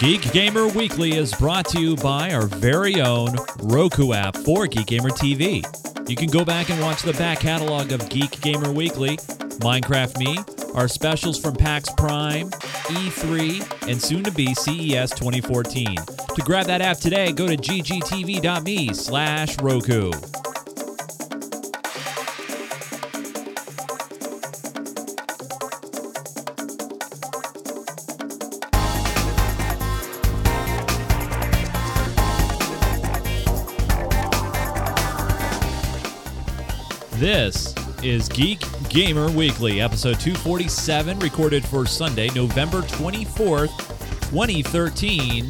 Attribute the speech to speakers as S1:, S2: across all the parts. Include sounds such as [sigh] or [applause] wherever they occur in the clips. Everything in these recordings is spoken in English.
S1: Geek Gamer Weekly is brought to you by our very own Roku app for Geek Gamer TV. You can go back and watch the back catalog of Geek Gamer Weekly, Minecraft Me, our specials from PAX Prime, E3, and soon to be CES 2014. To grab that app today, go to ggtv.me slash Roku. This is Geek Gamer Weekly, episode 247, recorded for Sunday, November 24th, 2013.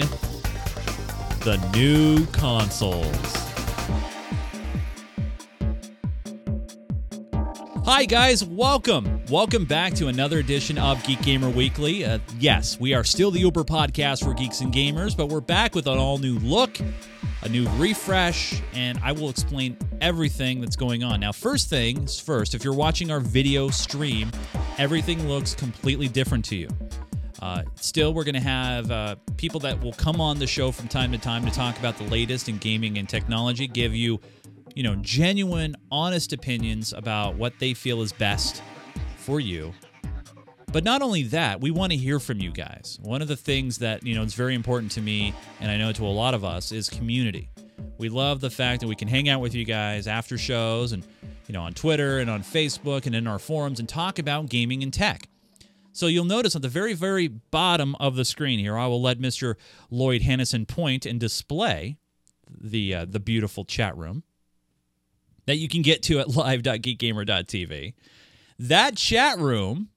S1: The new consoles. Hi, guys. Welcome. Welcome back to another edition of Geek Gamer Weekly. Uh, yes, we are still the Uber podcast for geeks and gamers, but we're back with an all new look, a new refresh, and I will explain everything that's going on. Now, first things first, if you're watching our video stream, everything looks completely different to you. Uh, still, we're going to have uh, people that will come on the show from time to time to talk about the latest in gaming and technology, give you, you know, genuine, honest opinions about what they feel is best for you. But not only that, we want to hear from you guys. One of the things that, you know, is very important to me, and I know to a lot of us, is community. We love the fact that we can hang out with you guys after shows and, you know, on Twitter and on Facebook and in our forums and talk about gaming and tech. So you'll notice at the very, very bottom of the screen here, I will let Mr. Lloyd Hannesson point and display the uh, the beautiful chat room that you can get to at [laughs] live.geekgamer.tv. That chat room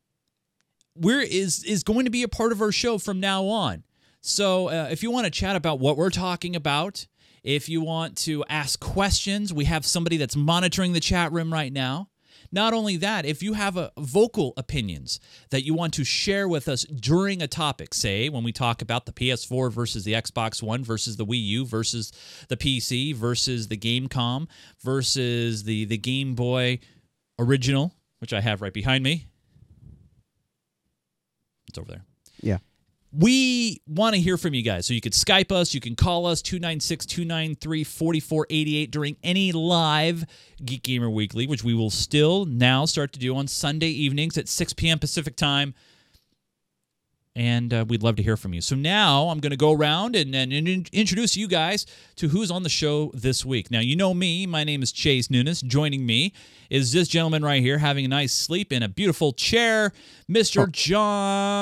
S1: we're is is going to be a part of our show from now on. So uh, if you want to chat about what we're talking about, if you want to ask questions, we have somebody that's monitoring the chat room right now. Not only that, if you have a vocal opinions that you want to share with us during a topic, say when we talk about the PS4 versus the Xbox One versus the Wii U versus the PC versus the Game.com versus the the Game Boy original, which I have right behind me. It's over there.
S2: Yeah.
S1: We want to hear from you guys. So you could Skype us, you can call us 296 293 4488 during any live Geek Gamer Weekly, which we will still now start to do on Sunday evenings at 6 p.m. Pacific time. And uh, we'd love to hear from you. So now I'm going to go around and, and, and introduce you guys to who's on the show this week. Now, you know me. My name is Chase Nunes. Joining me is this gentleman right here having a nice sleep in a beautiful chair, Mr.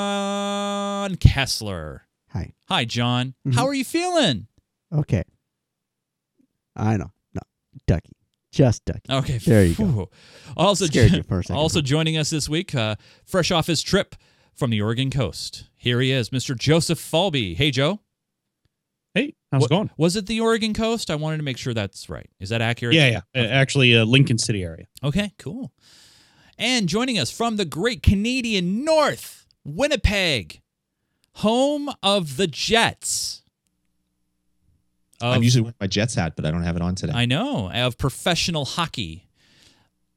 S1: John Kessler.
S2: Hi.
S1: Hi, John.
S2: Mhm.
S1: How are you feeling?
S2: Okay. I know. No. Ducky. Just Ducky.
S1: Okay.
S2: There you go.
S1: Also,
S2: Scared you for a second.
S1: also joining us this week, uh, fresh off his trip from the Oregon coast. Here he is, Mr. Joseph Falby. Hey, Joe.
S3: Hey, how's
S1: Wa-
S3: it going?
S1: Was it the Oregon coast? I wanted to make sure that's right. Is that accurate?
S3: Yeah, yeah. Uh, actually, uh, Lincoln City area.
S1: Okay, cool. And joining us from the great Canadian North, Winnipeg, home of the Jets. Of,
S4: I'm usually wearing my Jets hat, but I don't have it on today.
S1: I know, of professional hockey.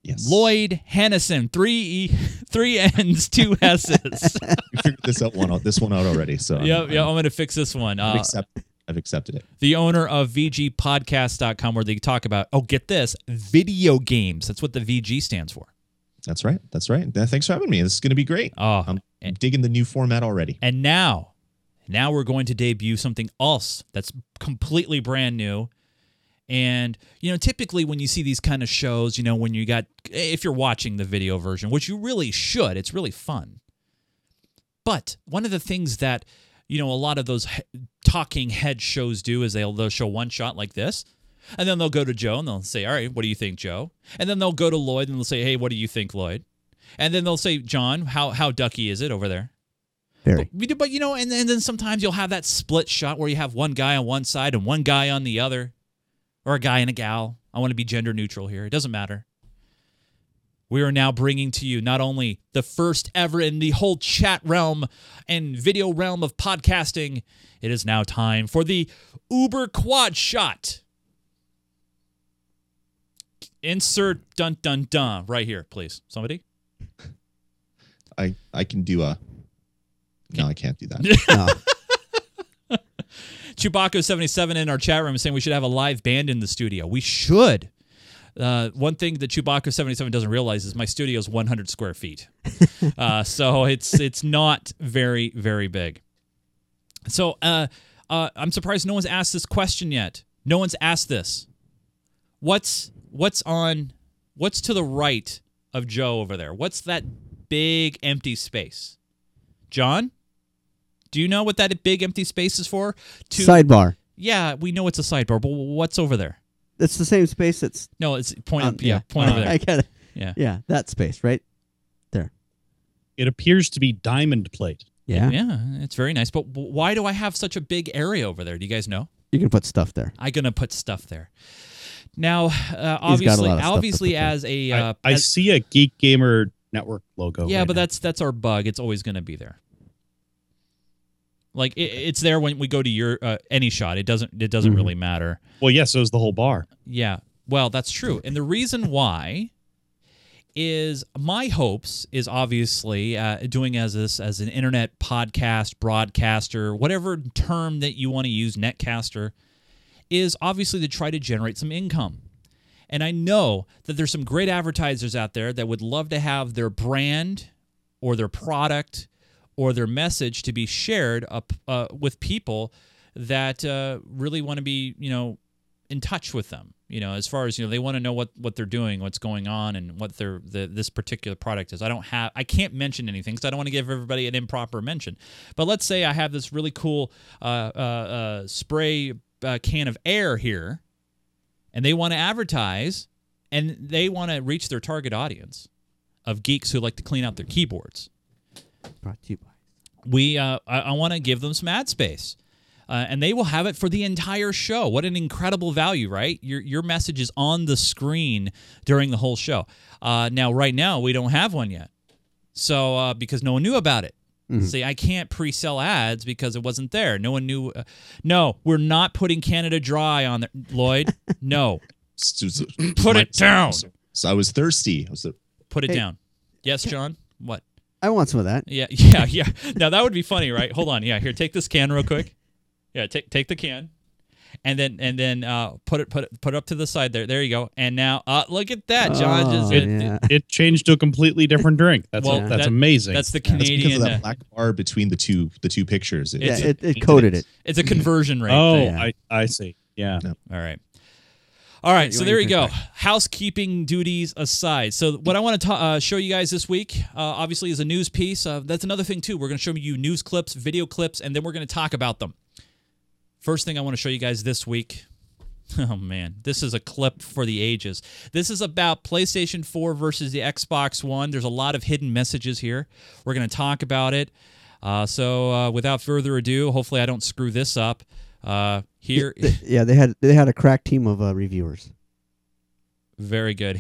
S4: Yes.
S1: Lloyd Hannesson, three E, [laughs] three N's, two S's. [laughs]
S4: we figured this out one out this one out already. So I'm-
S1: yeah,
S4: I'm-
S1: I'm going to fix this one.
S4: I've,
S1: Uh,
S4: accept, I've accepted it.
S1: the owner of VGPodcast.com, where they talk about, oh, get this, video games. That's what the VG stands for.
S4: That's right. That's right. Thanks for having me. This is going to be great.
S1: Oh,
S4: I'm
S1: and-
S4: digging the new format already.
S1: And now, now we're going to debut something else that's completely brand new. And you know, typically when you see these kind of shows, you know, when you got if you're watching the video version, which you really should, it's really fun. But one of the things that you know a lot of those talking head shows do is they'll they'll show one shot like this, and then they'll go to Joe and they'll say, "All right, what do you think, Joe?" And then they'll go to Lloyd and they'll say, "Hey, what do you think, Lloyd?" And then they'll say, "John, how how ducky is it over there?"
S2: Very.
S1: But, but you know, and, and then sometimes you'll have that split shot where you have one guy on one side and one guy on the other, or a guy and a gal. I want to be gender neutral here. It doesn't matter. We are now bringing to you not only the first ever in the whole chat realm and video realm of podcasting, it is now time for the Uber Quad Shot. Insert dun dun dun right here, please. Somebody? [laughs]
S4: I I can do a. No, I can't do that. [laughs]
S2: No.
S1: Chewbacca77 in our chat room is saying we should have a live band in the studio. We should. Uh, one thing that Chewbacca77 doesn't realize is my studio is 100 square feet. [laughs] uh, so it's it's not very, very big. So uh, uh, I'm surprised no one's asked this question yet. No one's asked this. What's what's on what's to the right of Joe over there? What's that big empty space? John, do you know what that big empty space is for? To
S2: Sidebar.
S1: yeah, we know it's a sidebar, but what's over there?
S2: It's the same space It's
S1: No, it's point.
S2: um,
S1: up, yeah, point over there.
S2: I get it.
S1: Yeah.
S2: Yeah, that space, right? There.
S3: It appears to be diamond plate.
S2: Yeah.
S1: Yeah, it's very nice. But why do I have such a big area over there? Do you guys know?
S2: You can put stuff there.
S1: I'm gonna put stuff there. Now, uh, obviously,
S2: lot of stuff to
S1: obviously,
S2: put there.
S1: as a uh,
S3: I, I
S1: as-
S3: see a Geek Gamer Network logo.
S1: yeah,
S3: right
S1: but
S3: now.
S1: that's that's our bug. It's always gonna be there. Like it, it's there when we go to your uh, any shot. It doesn't it doesn't
S2: Mhm.
S1: really matter.
S3: well, yes, so is the whole bar.
S1: Yeah. Well, that's true. And the reason why is my hopes is obviously uh, doing as this as an internet podcast broadcaster, whatever term that you want to use, netcaster, is obviously to try to generate some income. And I know that there's some great advertisers out there that would love to have their brand or their product or their message to be shared up uh, with people that uh, really want to be, you know, in touch with them. You know, as far as you know, they want to know what what they're doing, what's going on, and what their the, this particular product is. I don't have, I can't mention anything because I don't want to give everybody an improper mention. But let's say I have this really cool uh, uh, uh, spray uh, can of air here, and they want to advertise, and they want to reach their target audience of geeks who like to clean out their keyboards
S2: Brought to you by.
S1: we uh, I, I want to give them some ad space. Uh, and they will have it for the entire show. What an incredible value, right? Your your message is on the screen during the whole show. Uh, now, right now, we don't have one yet, so uh, because no one knew about it. See, I can't pre-sell ads because it wasn't there. No one knew. Uh, no, we're not putting Canada Dry on there, Lloyd. [laughs] no,
S4: So- so-
S1: Put it down.
S4: So, so I was thirsty. I was
S1: put it
S2: Hey.
S1: down. Yes, John. What?
S2: I want some of that.
S1: Yeah, [laughs] yeah, yeah. Now that would be funny, right? Hold on. Yeah, here, take this can real quick. Yeah, take take the can, and then and then uh, put it put it put it up to the side there. There you go. And now, uh, look at that, John.
S2: Oh,
S1: just
S3: It,
S1: it-
S2: yeah.
S3: it changed to a completely different drink. That's
S1: Well,
S3: that's
S1: that-
S3: amazing.
S1: that's the Canadian.
S4: That's because
S1: Canadian.
S4: of
S1: uh,
S4: that black bar between the two the two pictures. It-
S2: Yeah,
S1: It's-
S2: it, it coated it.
S1: it's a conversion rate.
S3: oh.
S2: Yeah.
S3: I I see. Yeah.
S1: All right. All right, so there you go. Housekeeping duties aside. So, what I want to ta- uh, show you guys this week, uh, obviously, is a news piece. Uh, that's another thing, too. We're going to show you news clips, video clips, and then we're going to talk about them. First thing I want to show you guys this week. [laughs] Oh, man. This is a clip for the ages. This is about PlayStation 4 versus the Xbox One. There's a lot of hidden messages here. We're going to talk about it. Uh, so, uh, without further ado, hopefully, I don't screw this up. Here.
S2: Th- yeah, they had they had a crack team of uh, reviewers.
S1: Very good.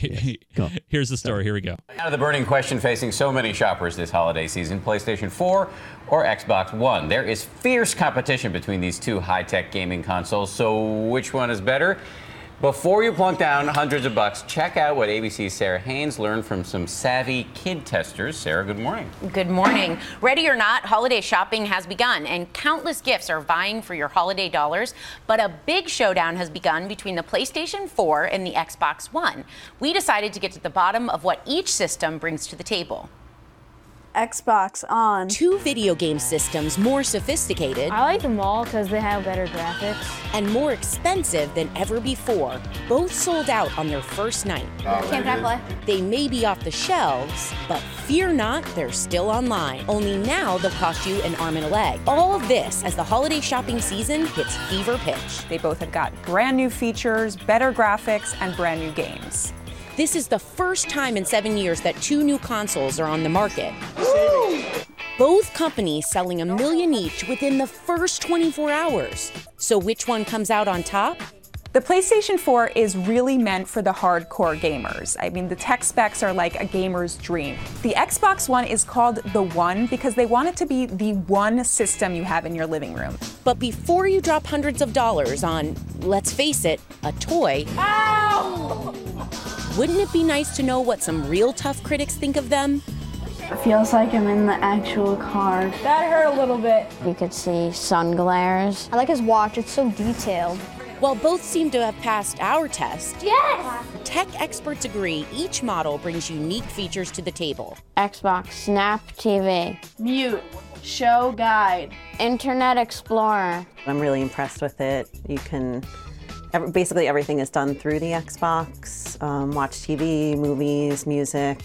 S1: [laughs]
S2: Go.
S1: Here's the story. Here we go.
S5: Now to the burning question facing so many shoppers this holiday season PlayStation 4 or Xbox One. There is fierce competition between these two high tech gaming consoles, so which one is better? Before you plunk down hundreds of bucks, check out what ABC's Sara Haines learned from some savvy kid testers. Sarah, good morning.
S6: Good morning. Ready or not, holiday shopping has begun, and countless gifts are vying for your holiday dollars. But a big showdown has begun between the PlayStation 4 and the Xbox One. We decided to get to the bottom of what each system brings to the table.
S7: Xbox on.
S8: two video game systems more sophisticated
S7: I like them all because they have better graphics.
S8: and more expensive than ever before, both sold out on their first night.
S6: Oh, Can I play?
S8: They may be off the shelves, but fear not, they're still online. Only now they'll cost you an arm and a leg. All of this as the holiday shopping season hits fever pitch.
S9: They both have got brand new features, better graphics, and brand new games.
S8: This is the first time in seven years that two new consoles are on the market. Both companies selling a million each within the first 24 hours. So which one comes out on top?
S9: The PlayStation 4 is really meant for the hardcore gamers. I mean, the tech specs are like a gamer's dream. The Xbox One is called the One because they want it to be the one system you have in your living room.
S8: But before you drop hundreds of dollars on, let's face it, a toy, wouldn't it be nice to know what some real tough critics think of them?
S7: It feels like I'm in the actual car.
S9: That hurt a little bit.
S7: You could see sun glares. I like his watch, it's so detailed.
S8: While both seem to have passed our test,
S7: Yes!
S8: tech experts agree each model brings unique features to the table.
S7: Xbox Snap TV,
S9: Mute. Show guide.
S7: Internet Explorer.
S10: I'm really impressed with it. You can, ev- basically everything is done through the Xbox. Um, watch TV, movies, music,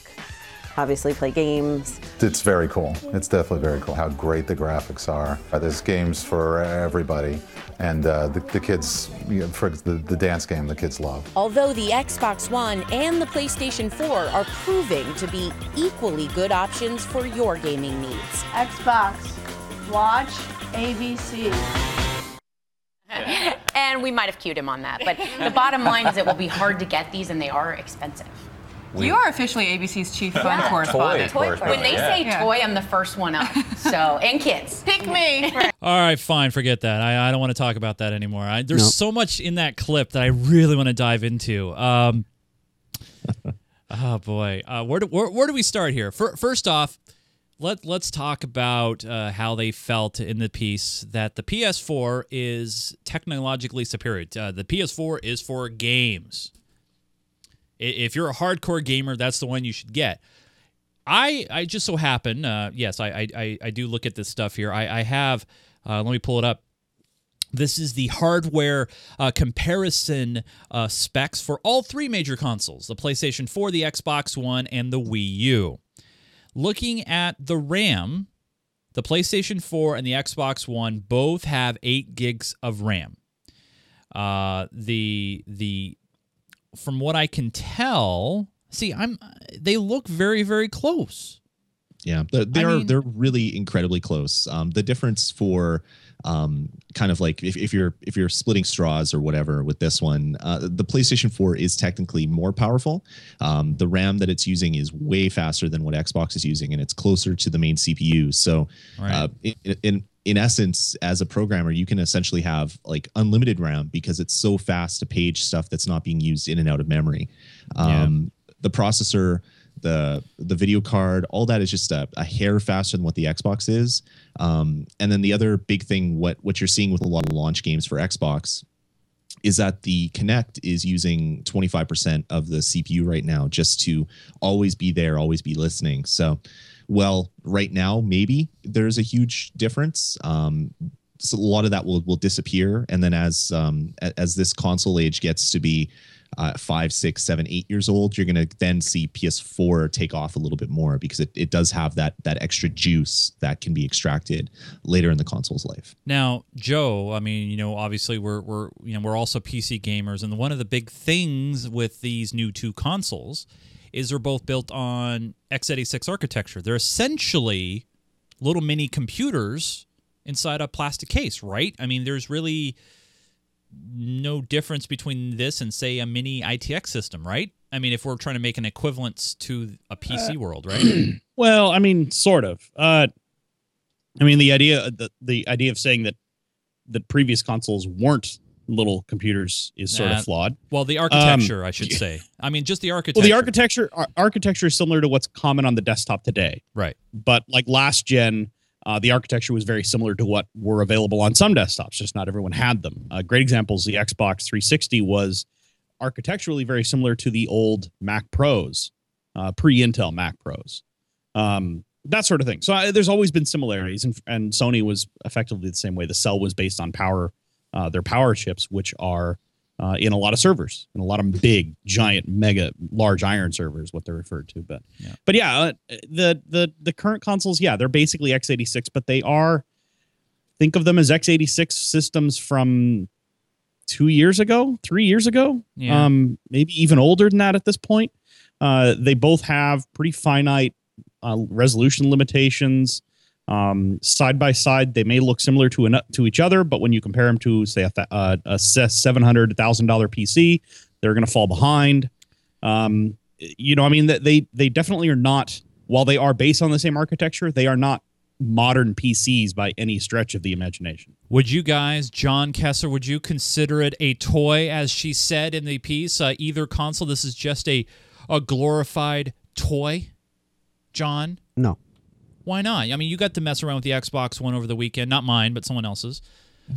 S10: obviously play games.
S11: It's very cool. It's definitely very cool how great the graphics are. Uh, There's games for everybody, and uh, the, the kids, you know, for the, the dance game, the kids love.
S8: Although the Xbox One and the PlayStation 4 are proving to be equally good options for your gaming needs.
S7: Xbox. Watch ABC. [laughs]
S6: And we might have cued him on that. But the bottom line is it will be hard to get these and they are expensive.
S12: You are officially ABC's chief fun correspondent.
S6: Toy, when they say
S12: Yeah.
S6: toy, I'm the first one up. So, [laughs] and kids.
S12: Pick me. [laughs]
S1: All right, fine, forget that. I, I don't want to talk about that anymore. I, there's
S2: Nope.
S1: so much in that clip that I really want to dive into. Um, oh boy, uh, where do where, where do we start here? Fir- First off, let let's talk about uh, how they felt in the piece that the PS4 is technologically superior. Uh, the PS4 is for games. If you're a hardcore gamer, that's the one you should get. I I just so happen, uh, yes, I, I I do look at this stuff here. I I have. Uh, let me pull it up. This is the hardware uh, comparison uh, specs for all three major consoles: the PlayStation 4, the Xbox One, and the Wii U. Looking at the RAM, the PlayStation 4 and the Xbox One both have eight gigs of RAM. Uh, the the from what I can tell, see, I'm they look very very close.
S4: Yeah, they're they
S1: I mean-
S4: they're really incredibly close. Um, the difference for um, kind of like if, if you're if you're splitting straws or whatever with this one, uh, the PlayStation 4 is technically more powerful. Um, the RAM that it's using is way faster than what Xbox is using, and it's closer to the main CPU. So, uh, in, in in essence, as a programmer, you can essentially have like unlimited RAM because it's so fast to page stuff that's not being used in and out of memory. Um, The processor, the the video card, all that is just a, a hair faster than what the Xbox is. Um, and then the other big thing, what what you're seeing with a lot of launch games for Xbox, is that the Kinect is using 25% of the CPU right now just to always be there, always be listening. So, well, right now maybe there's a huge difference. Um, so a lot of that will will disappear, and then as um, as this console age gets to be uh, five, six, seven, eight years old, you're gonna then see PS4 take off a little bit more because it, it does have that that extra juice that can be extracted later in the console's life.
S1: Now, Joe, I mean, you know, obviously we're we're you know we're also PC gamers, and one of the big things with these new two consoles is they're both built on x86 architecture. They're essentially little mini computers inside a plastic case, right? I mean, there's really no difference between this and say a mini ITX system, right? I mean, if we're trying to make an equivalence to a PC world, right? [clears throat]
S3: Well, I mean, sort of. Uh, I mean, the idea the the idea of saying that that previous consoles weren't little computers is sort
S1: Nah,
S3: of flawed.
S1: Well, the
S3: Um,
S1: architecture, I should [laughs] say. I mean, just the architecture.
S3: Well, the architecture ar- architecture is similar to what's common on the desktop today.
S1: Right.
S3: But like last gen, uh, the architecture was very similar to what were available on some desktops. Just not everyone had them. Uh, great examples: the Xbox 360 was architecturally very similar to the old Mac Pros, uh, pre-Intel Mac Pros. Um, that sort of thing. So uh, there's always been similarities, and, and Sony was effectively the same way. The Cell was based on power, uh, their power chips, which are uh, in a lot of servers, in a lot of big, giant, mega, large iron servers, what they're referred to. But
S1: Yeah.
S3: but yeah, uh, the the the current consoles, yeah, they're basically x86, but they are think of them as x86 systems from two years ago, three years ago,
S1: Yeah.
S3: um, maybe even older than that at this point. Uh, they both have pretty finite uh, resolution limitations. Um, side by side, they may look similar to an, to each other, but when you compare them to, say, a, th- uh, a seven hundred thousand dollar PC, they're going to fall behind. Um, you know, I mean, that they they definitely are not. While they are based on the same architecture, they are not modern PCs by any stretch of the imagination.
S1: Would you guys, John Kessler, would you consider it a toy, as she said in the piece? Uh, either console, this is just a a glorified toy. John,
S2: No.
S1: Why not? I mean, you got to mess around with the Xbox One over the weekend. Not mine, but someone else's.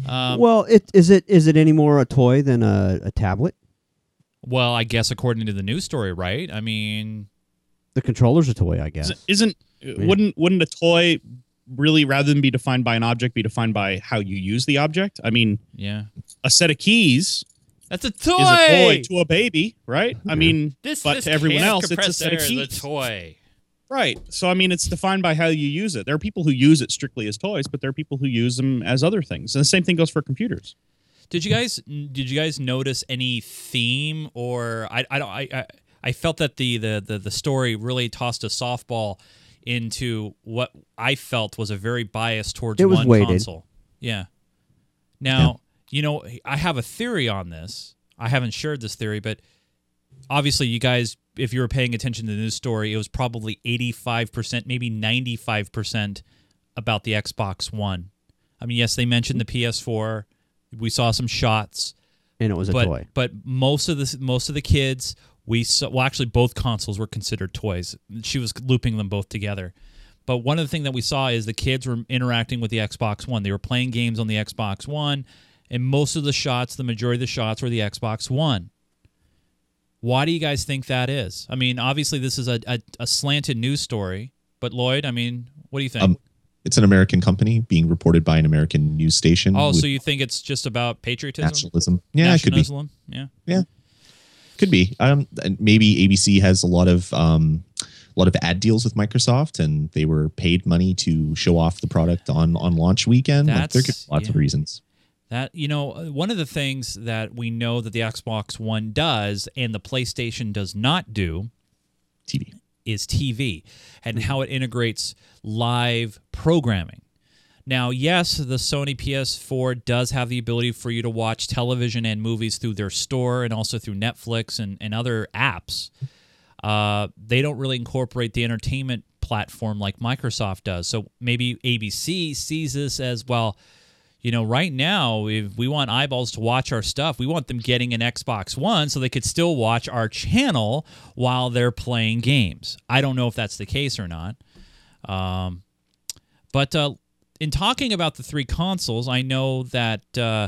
S1: Um,
S2: well, it is it is it any more a toy than a, a tablet?
S1: well, I guess according to the news story, right? I mean,
S2: The controller's a toy, I guess.
S3: Isn't wouldn't wouldn't a toy really rather than be defined by an object be defined by how you use the object? I mean,
S1: yeah.
S3: a set of keys
S1: That's a toy.
S3: is a toy to a baby, right? I mean,
S1: This,
S3: but
S1: this
S3: to everyone else, it's a set of
S1: is
S3: keys.
S1: a toy.
S3: Right. So I mean, it's defined by how you use it. There are people who use it strictly as toys, but there are people who use them as other things. And the same thing goes for computers.
S1: Did you guys did you guys notice any theme or I I don't I I, I felt that the, the the the story really tossed a softball into what I felt was a very bias towards
S2: It was
S1: one
S2: weighted.
S1: console. Yeah. Now, you know, I have a theory on this. I haven't shared this theory, but obviously you guys if you were paying attention to the news story, it was probably 85%, maybe 95% about the Xbox One. I mean, yes, they mentioned the PS4. We saw some shots,
S2: and it was a toy.
S1: But most of the most of the kids we saw, well, actually, both consoles were considered toys. She was looping them both together. But one of the things that we saw is the kids were interacting with the Xbox One. They were playing games on the Xbox One, and most of the shots, the majority of the shots, were the Xbox One. Why do you guys think that is? I mean, obviously, this is a, a, a slanted news story, but Lloyd, I mean, what do you think?
S4: Um, it's an American company being reported by an American news station.
S1: oh, so you think it's just about patriotism?
S4: nationalism? Yeah, it could be.
S1: Nationalism? Yeah.
S4: Yeah, could be. Um, maybe ABC has a lot of um, a lot of ad deals with Microsoft, and they were paid money to show off the product on on launch weekend. Like, there could be lots of reasons.
S1: That you know, uh, one of the things that we know that the Xbox One does and the PlayStation does not do
S4: TV
S1: is TV and how it integrates live programming. Now, yes, the Sony PS4 does have the ability for you to watch television and movies through their store and also through Netflix and, and other apps. Uh, they don't really incorporate the entertainment platform like Microsoft does. So maybe ABC sees this as well. You know, right now, if we want eyeballs to watch our stuff, we want them getting an Xbox One so they could still watch our channel while they're playing games. I don't know if that's the case or not. Um, but uh, in talking about the three consoles, I know that uh,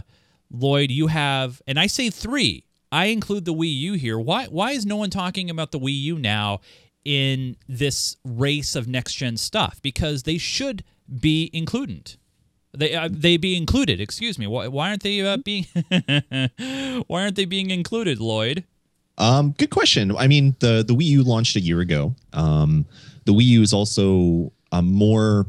S1: Lloyd, you have, and I say three. I include the Wii U here. Why? Why is no one talking about the Wii U now in this race of next gen stuff? Because they should be included. They uh, they be included. Excuse me. Why, why aren't they uh, being? [laughs] why aren't they being included, Lloyd?
S4: Um, good question. I mean, the the Wii U launched a year ago. Um, the Wii U is also a more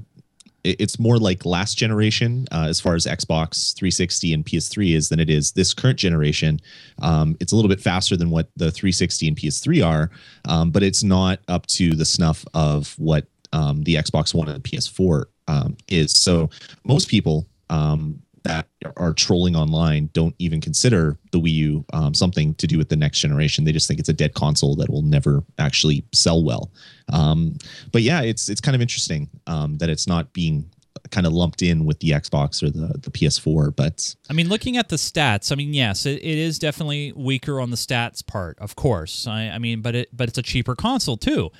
S4: it's more like last generation uh, as far as Xbox 360 and PS3 is than it is this current generation. Um, it's a little bit faster than what the 360 and PS3 are, um, but it's not up to the snuff of what um, the Xbox One and the PS4 um, is. So most people um, that are trolling online don't even consider the Wii U um, something to do with the next generation. They just think it's a dead console that will never actually sell well. Um, but yeah, it's it's kind of interesting um, that it's not being kind of lumped in with the Xbox or the the PS4. But
S1: I mean, looking at the stats, I mean, yes, it, it is definitely weaker on the stats part, of course. I, I mean, but it but it's a cheaper console too.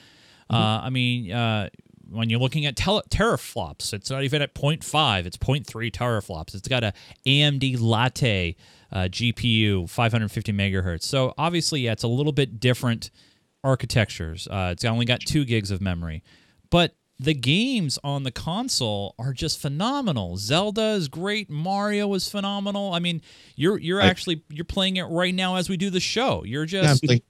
S1: Uh, I mean, uh, when you're looking at tele- teraflops, it's not even at 0.5; it's 0.3 teraflops. It's got a AMD Latte uh, GPU, 550 megahertz. So obviously, yeah, it's a little bit different architectures. Uh, it's only got two gigs of memory, but the games on the console are just phenomenal. Zelda is great. Mario is phenomenal. I mean, you're you're
S4: I-
S1: actually you're playing it right now as we do the show. You're just
S4: like,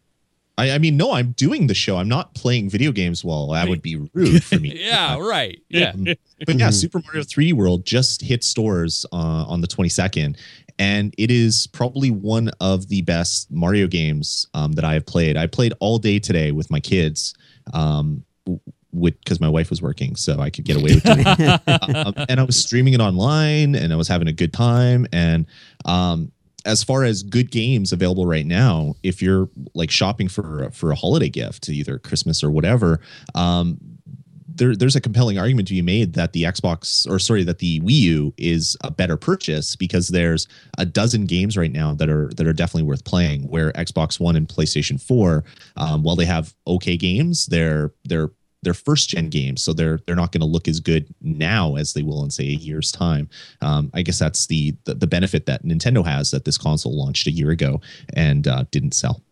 S4: I, I mean, no, I'm doing the show. I'm not playing video games. Well, that would be rude for me. [laughs]
S1: yeah, right. Yeah.
S4: Um, but yeah, Super Mario 3D World just hit stores uh, on the 22nd, and it is probably one of the best Mario games um, that I have played. I played all day today with my kids, um, because my wife was working, so I could get away with doing it. [laughs] um, and I was streaming it online, and I was having a good time. And um, as far as good games available right now, if you're like shopping for for a holiday gift, either Christmas or whatever, um, there, there's a compelling argument to be made that the Xbox or sorry that the Wii U is a better purchase because there's a dozen games right now that are that are definitely worth playing. Where Xbox One and PlayStation Four, um, while they have okay games, they're they're their first gen games, so they're they're not going to look as good now as they will in say a year's time. Um, I guess that's the, the the benefit that Nintendo has that this console launched a year ago and uh, didn't sell.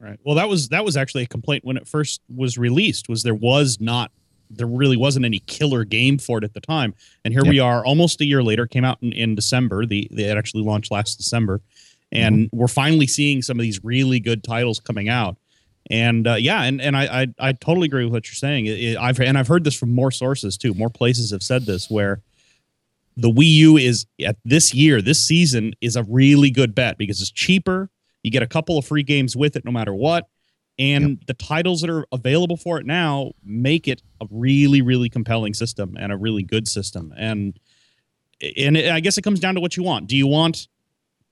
S3: Right. Well, that was that was actually a complaint when it first was released. Was there was not there really wasn't any killer game for it at the time, and here
S4: Yep.
S3: we are, almost a year later. Came out in, in December. The they actually launched last December, and we're finally seeing some of these really good titles coming out. And uh, yeah, and and I, I I totally agree with what you're saying. It- it- I've and I've heard this from more sources too. More places have said this where the Wii U is at this year, this season is a really good bet because it's cheaper. You get a couple of free games with it no matter what. And the titles that are available for it now make it a really, really compelling system and a really good system. And and I guess it comes down to what you want. Do you want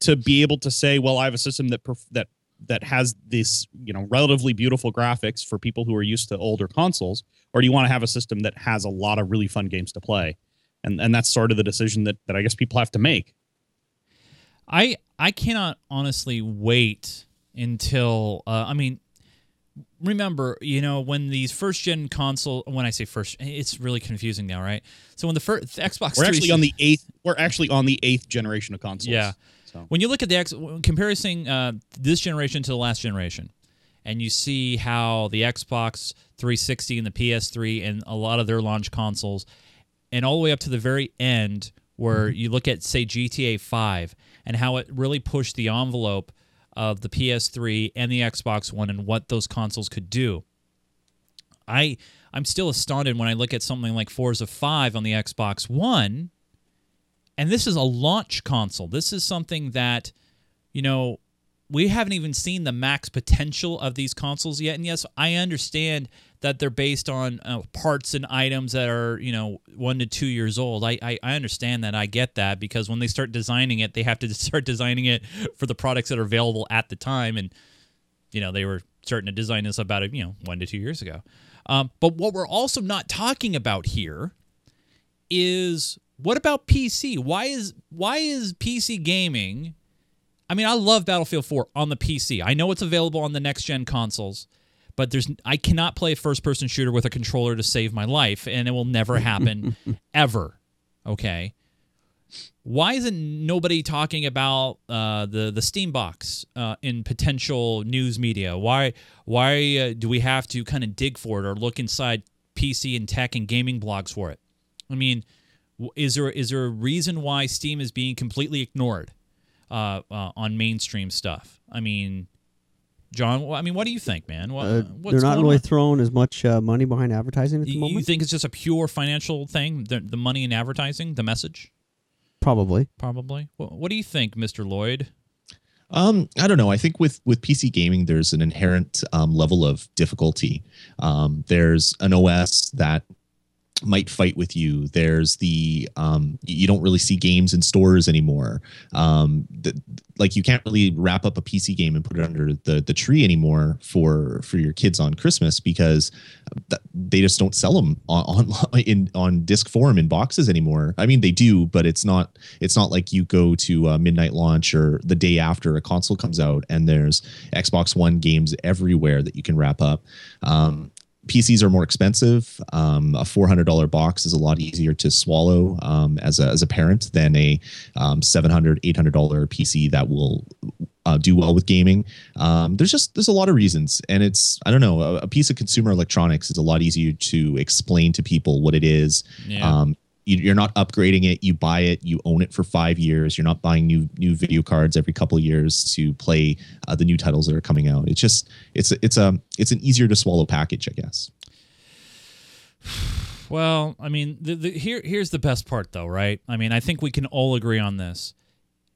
S3: to be able to say, well, I have a system that perf- that that has this, you know, relatively beautiful graphics for people who are used to older consoles, or do you want to have a system that has a lot of really fun games to play? And and that's sort of the decision that that I guess people have to make.
S1: I I cannot honestly wait until uh, I mean remember you know when these first gen console when I say first it's really confusing now right so when the first Xbox
S3: We're actually on the eighth. We're actually on the eighth generation of consoles.
S1: Yeah.
S3: So
S1: When you look at the X, comparing uh, this generation to the last generation, and you see how the Xbox 360 and the PS3 and a lot of their launch consoles, and all the way up to the very end, where you look at say GTA 5 and how it really pushed the envelope of the PS3 and the Xbox One and what those consoles could do. I I'm still astounded when I look at something like Forza 5 on the Xbox One and this is a launch console. This is something that, you know, we haven't even seen the max potential of these consoles yet. And yes, I understand that they're based on uh, parts and items that are, you know, one to two years old. I, I, I understand that. I get that because when they start designing it, they have to [laughs] start designing it for the products that are available at the time. And, you know, they were starting to design this about, you know, one to two years ago. Um, but what we're also not talking about here is what about PC? Why is why is PC gaming? I mean, I love Battlefield 4 on the PC. I know it's available on the next gen consoles, but there's I cannot play a first person shooter with a controller to save my life, and it will never happen [laughs] ever. Okay. Why isn't nobody talking about uh, the the Steam box uh, in potential news media? Why why uh, do we have to kind of dig for it or look inside PC and tech and gaming blogs for it? I mean, is there is there a reason why Steam is being completely ignored uh, uh, on mainstream stuff? I mean, John, I mean, what do you think, man? What,
S2: Uh,
S1: what's
S2: they're not really
S1: on?
S2: throwing as much uh, money behind advertising at the
S1: You,
S2: moment.
S1: you think it's just a pure financial thing? The, the money in advertising, the message,
S2: Probably.
S1: probably. What, what do you think, Mister Lloyd?
S4: Um, I don't know. I think with with PC gaming, there's an inherent um, level of difficulty. Um, there's an OS that might fight with you. There's the um, you don't really see games in stores anymore. Um, the, like you can't really wrap up a PC game and put it under the the tree anymore for for your kids on Christmas because th- they just don't sell them on, on [laughs] in on disc form in boxes anymore. I mean they do, but it's not it's not like you go to midnight launch or the day after a console comes out and there's Xbox One games everywhere that you can wrap up. Um, PCs are more expensive. Um, a four hundred dollar box is a lot easier to swallow um, as a as a parent than a um, 700 800 dollar PC that will uh, do well with gaming. Um, there's just there's a lot of reasons, and it's I don't know a, a piece of consumer electronics is a lot easier to explain to people what it is.
S1: Yeah.
S4: Um, you're not upgrading it. You buy it. You own it for five years. You're not buying new new video cards every couple years to play uh, the new titles that are coming out. It's just it's it's a it's an easier to swallow package, I guess. [sighs]
S1: Well, I mean, the, the, here here's the best part, though, right? I mean, I think we can all agree on this.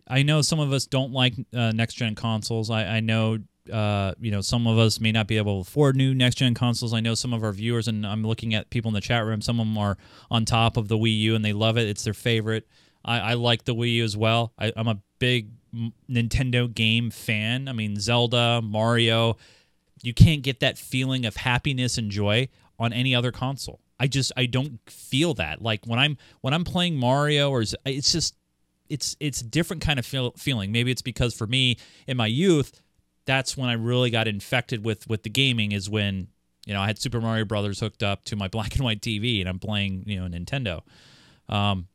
S1: I know some of us don't like uh, next gen consoles. I, I know, uh, you know, some of us may not be able to afford new next gen consoles. I know some of our viewers, and I'm looking at people in the chat room. Some of them are on top of the Wii U and they love it. It's their favorite. I, I like the Wii U as well. I, I'm a big Nintendo game fan. I mean, Zelda, Mario. You can't get that feeling of happiness and joy on any other console. I just I don't feel that. Like when I'm when I'm playing Mario or it's just it's it's different kind of feel, feeling. Maybe it's because for me in my youth, that's when I really got infected with with the gaming is when You know, I had Super Mario Brothers hooked up to my [laughs] black and white TV, and I'm playing you know Nintendo. Um,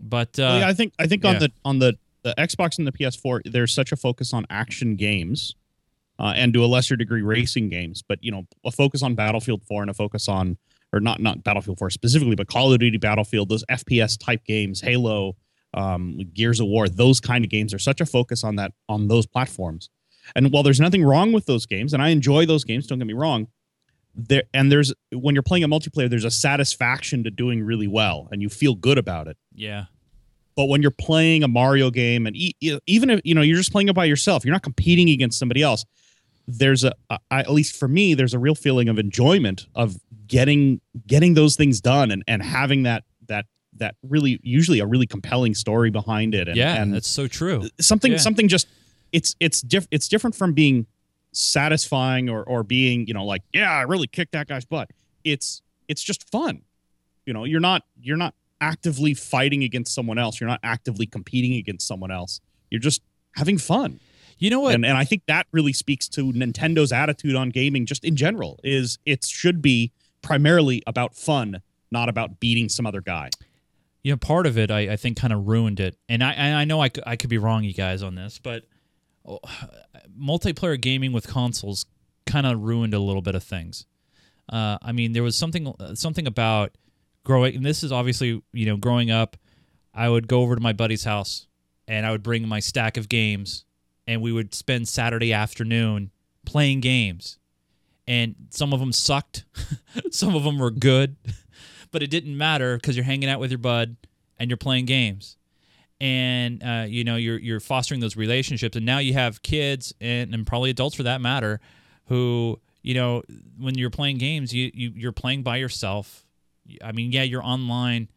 S1: but uh,
S3: Well, yeah, I think I think on the on the the Xbox and the PS4, there's such a focus on action games, uh, and to a lesser degree racing games. But you know, a focus on Battlefield 4 and a focus on, or not not Battlefield 4 specifically, but Call of Duty Battlefield, those FPS type games, Halo, um, Gears of War, those kind of games are such a focus on that on those platforms. And while there's nothing wrong with those games, and I enjoy those games, don't get me wrong, there and there's when you're playing a multiplayer, there's a satisfaction to doing really well, and you feel good about it.
S1: yeah,
S3: But when you're playing a Mario game, and e- even if you know you're just playing it by yourself, you're not competing against somebody else. There's a, a I, at least for me, there's a real feeling of enjoyment of getting getting those things done and and having that that that really usually a really compelling story behind it. And,
S1: yeah,
S3: and
S1: that's so true.
S3: something
S1: Yeah.
S3: something just it's it's diff- it's different from being satisfying or or being you know like yeah I really kicked that guy's butt. It's it's just fun. You know, you're not you're not actively fighting against someone else. You're not actively competing against someone else. You're just having fun.
S1: You know what?
S3: And and I think that really speaks to Nintendo's attitude on gaming just in general is it should be primarily about fun, not about beating some other guy.
S1: you know, part of it I, I think kind of ruined it, and I I know I, I could be wrong, you guys, on this, but [sighs] multiplayer gaming with consoles kind of ruined a little bit of things. Uh, I mean, there was something uh, something about growing, and this is obviously you know growing up. I would go over to my buddy's house, and I would bring my stack of games, and we would spend Saturday afternoon playing games, and some of them sucked, [laughs] some of them were good, [laughs] but it didn't matter because you're hanging out with your bud and you're playing games and uh, you know you're you're fostering those relationships. And now you have kids and, and probably adults for that matter who you know when you're playing games you, you you're playing by yourself. I mean yeah you're online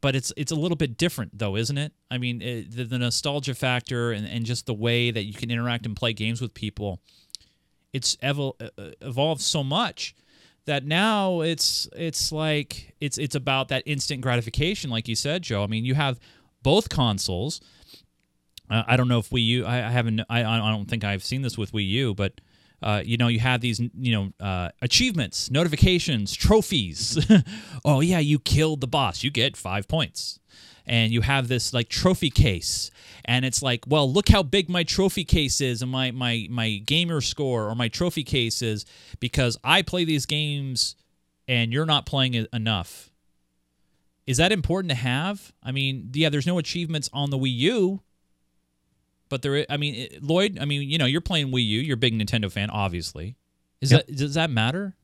S1: but it's it's a little bit different though isn't it? I mean it, the, the nostalgia factor and, and just the way that you can interact and play games with people it's evol- uh, evolved so much that now it's it's like it's it's about that instant gratification like you said joe. I mean you have both consoles. Uh, i don't know if wii u i, I haven't I, I don't think i've seen this with wii u but uh, you know you have these you know uh, achievements notifications trophies. [laughs] Oh yeah you killed the boss. You get five points. And you have this like trophy case. And it's like well look how big my trophy case is and my my my gamer score or my trophy case is because i play these games and you're not playing it enough is that important to have i mean yeah there's no achievements on the wii u but there i- i mean it- lloyd i mean you know you're playing wii u you're a big nintendo fan obviously is
S4: Yep.
S1: that does that matter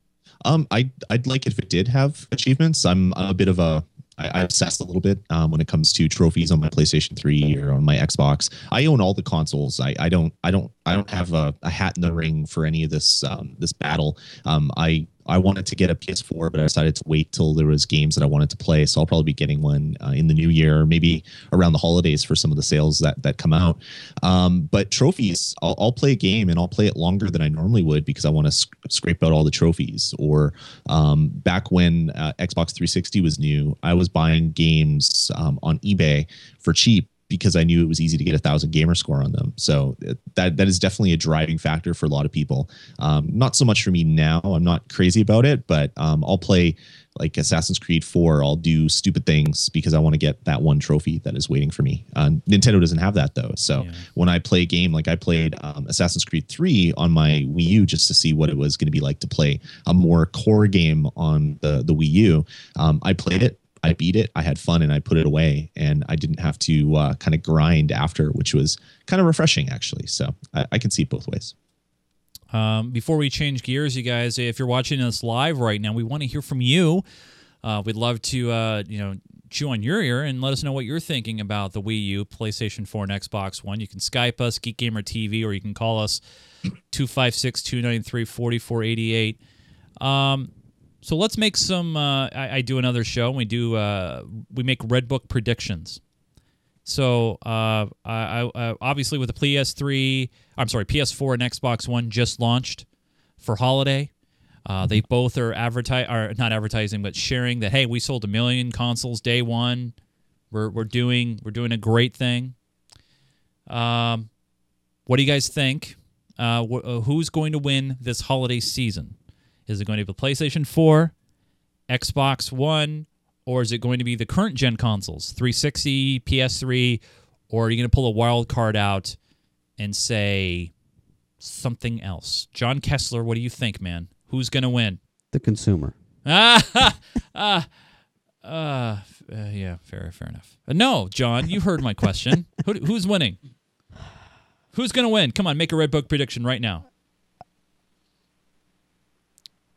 S4: Um, I I'd like if it did have achievements. I'm a bit of a I, I obsess a little bit um, when it comes to trophies on my PlayStation 3 or on my Xbox. I own all the consoles. I, I don't I don't I don't have a, a hat in the ring for any of this um, this battle. Um, I I wanted to get a PS4, but I decided to wait till there was games that I wanted to play. So I'll probably be getting one uh, in the new year, maybe around the holidays for some of the sales that that come out. Um, but trophies, I'll, I'll play a game and I'll play it longer than I normally would because I want to sc- scrape out all the trophies. Or um, back when uh, Xbox 360 was new, I was buying games um, on eBay for cheap because I knew it was easy to get a thousand gamer score on them. So uh, that that is definitely a driving factor for a lot of people. Um, not so much for me now. I'm not crazy about it, but um, I'll play like Assassin's Creed 4. I'll do stupid things because I want to get that one trophy that is waiting for me. Uh, Nintendo doesn't have that though. So when I play a game, like I played um, Assassin's Creed 3 on my Wii U just to see what it was going to be like to play a more core game on the the Wii U. Um, I played it. I beat it. I had fun and I put it away, and I didn't have to uh, kind of grind after, which was kind of refreshing actually. So I, I can see it both ways.
S1: Um, before we change gears, you guys, if you're watching us live right now, we want to hear from you. Uh, we'd love to, uh, you know, chew on your ear and let us know what you're thinking about the Wii U, PlayStation 4, and Xbox One. You can Skype us, Geek Gamer TV, or you can call us 256 293 4488. So let's make some. Uh, I, I do another show. And We do. Uh, we make Red Book predictions. So uh, I, I obviously with the PS3, I'm sorry, PS4 and Xbox One just launched for holiday. Uh, they both are advertise are not advertising, but sharing that hey, we sold a million consoles day one. We're we're doing we're doing a great thing. Um, what do you guys think? Uh, wh- uh, who's going to win this holiday season? Is it going to be the PlayStation 4, Xbox One, or is it going to be the current gen consoles, 360, PS3, or are you going to pull a wild card out and say something else? John Kessler, what do you think, man? Who's going to win?
S2: The consumer.
S1: Ah, [laughs] uh, uh, yeah, fair, fair enough. Uh, no, John, you heard my question. [laughs] Who, who's winning? Who's going to win? Come on, make a red book prediction right now.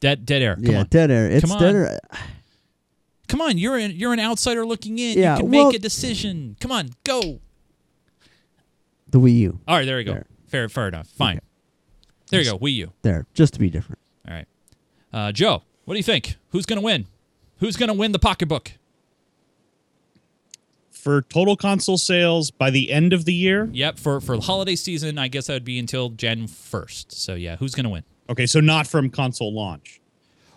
S1: Dead, dead air. Come
S2: yeah,
S1: on.
S2: dead air. It's
S1: Come
S2: dead air.
S1: Come on, you're an, you're an outsider looking in.
S2: Yeah,
S1: you can
S2: well-
S1: make a decision. Come on, go.
S2: The Wii U.
S1: All right, there you go.
S2: There.
S1: Fair, fair enough. Fine. There you go. Wii U.
S2: There, just to be different.
S1: All right, uh, Joe, what do you think? Who's going to win? Who's going to win the pocketbook?
S3: For total console sales by the end of the year.
S1: Yep, for for the holiday season, I guess that would be until Jan first. So yeah, who's going to win?
S3: Okay, so not from console launch.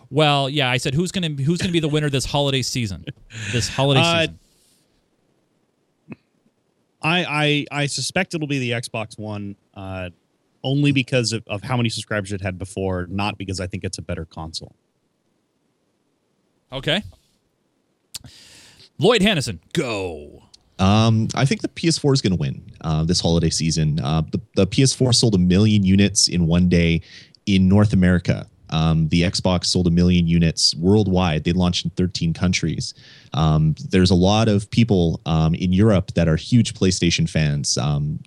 S1: Well, yeah, I said who's going to who's going to be the winner this holiday season? This holiday
S3: Uh,
S1: season.
S3: I, I I suspect it'll be the Xbox One, uh, only because of, of how many subscribers it had before, not because I think it's a better console.
S1: Okay. Lloyd Hannesson, go.
S4: Um, I think the PS4 is going to win uh, this holiday season. Uh, the, the PS4 sold a million units in one day in North America. Um, the Xbox sold a million units worldwide. They launched in 13 countries. Um, there's a lot of people um, in Europe that are huge PlayStation fans. Um,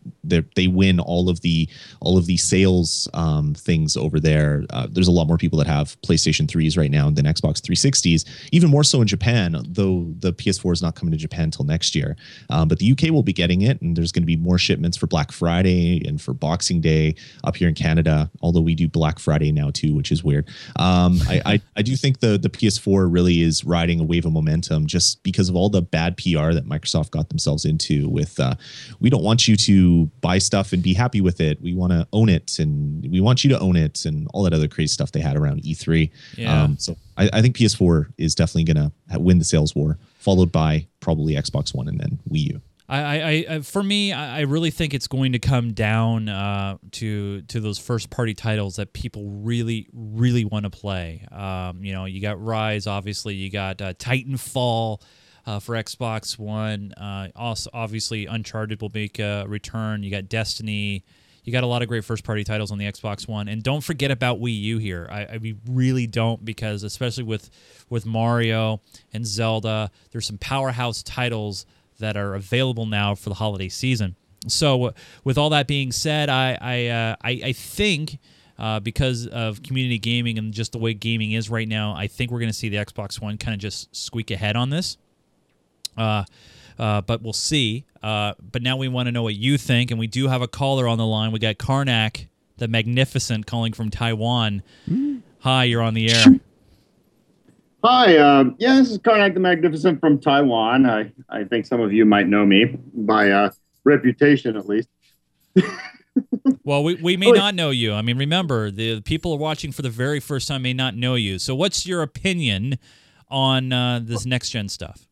S4: they win all of the all of the sales um, things over there. Uh, there's a lot more people that have PlayStation 3s right now than Xbox 360s. Even more so in Japan, though the PS4 is not coming to Japan until next year. Um, but the UK will be getting it, and there's going to be more shipments for Black Friday and for Boxing Day up here in Canada. Although we do Black Friday now too, which is weird. Um, I, I I do think the the PS4 really is riding a wave of momentum just because of all the bad PR that Microsoft got themselves into. With uh, we don't want you to buy stuff and be happy with it. We want to own it, and we want you to own it, and all that other crazy stuff they had around E3.
S1: Yeah.
S4: Um, so I, I think PS4 is definitely going to win the sales war, followed by probably Xbox One and then Wii U.
S1: I, I, I for me, I I really think it's going to come down uh, to to those first party titles that people really, really want to play. Um, you know, you got Ryse, obviously, you got uh, Titanfall uh, for Xbox One. Uh, also, obviously, Uncharted will make a return. You got Destiny. You got a lot of great first party titles on the Xbox One, and don't forget about Wii U here. I, I we really don't because especially with with Mario and Zelda, there's some powerhouse titles that are available now for the holiday season. So, with all that being said, I I uh, I, I think. Uh, because of community gaming and just the way gaming is right now, I think we're going to see the Xbox One kind of just squeak ahead on this. Uh, uh, but we'll see. Uh, but now we want to know what you think, and we do have a caller on the line. We got Karnak, the Magnificent, calling from Taiwan. Hi, you're on the air. [laughs]
S13: Hi, um, yeah, this is Karnak the Magnificent from Taiwan. I, I think some of you might know me by uh, reputation, at least. [laughs]
S1: Well, we, we may not know you. I mean, remember, the people watching for the very first time may not know you. So, what's your opinion on uh, this next gen stuff?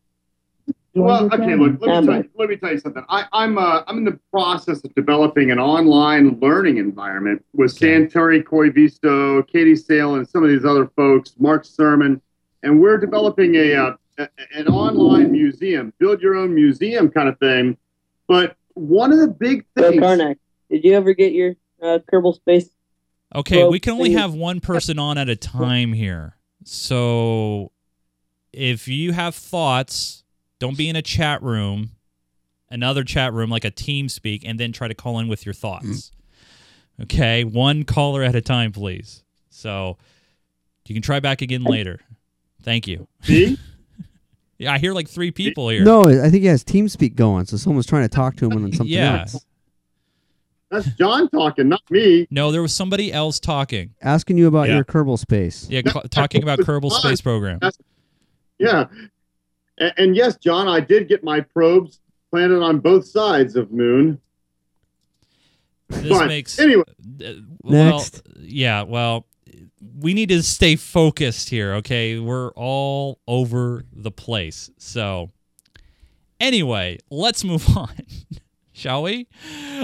S13: Well, okay, look, let me, tell you, let me tell you something. I, I'm uh, I'm in the process of developing an online learning environment with Santeri Koivisto, Katie Salen, and some of these other folks, Mark Surman, and we're developing a, uh, a an online museum, build your own museum kind of thing. But one of the big
S14: So,
S13: things.
S14: Karnak, did you ever get your uh, Kerbal Space?
S1: Okay, we can only
S14: thing-
S1: have one person on at a time here. So, if you have thoughts, don't be in a chat room, another chat room like a TeamSpeak, and then try to call in with your thoughts. Okay, one caller at a time, please. So, you can try back again later. Thank you. [laughs] yeah, I hear like three people here.
S2: No, I think he has TeamSpeak going, so someone's trying to talk to him on [laughs] something
S1: Yeah.
S2: else.
S13: That's John talking, not me.
S1: No, there was somebody else talking.
S2: Asking you about
S1: Yeah.
S2: your Kerbal Space.
S1: Yeah, ca- talking about Kerbal Space Program.
S13: That's- Yeah. And, and yes, John, I did get my probes planted on both sides of Moon.
S1: This
S13: But
S1: makes
S13: anyway.
S1: uh, well,
S2: Next.
S1: yeah. Well, we need to stay focused here. Okay, we're all over the place. So, anyway, let's move [laughs] on, shall we?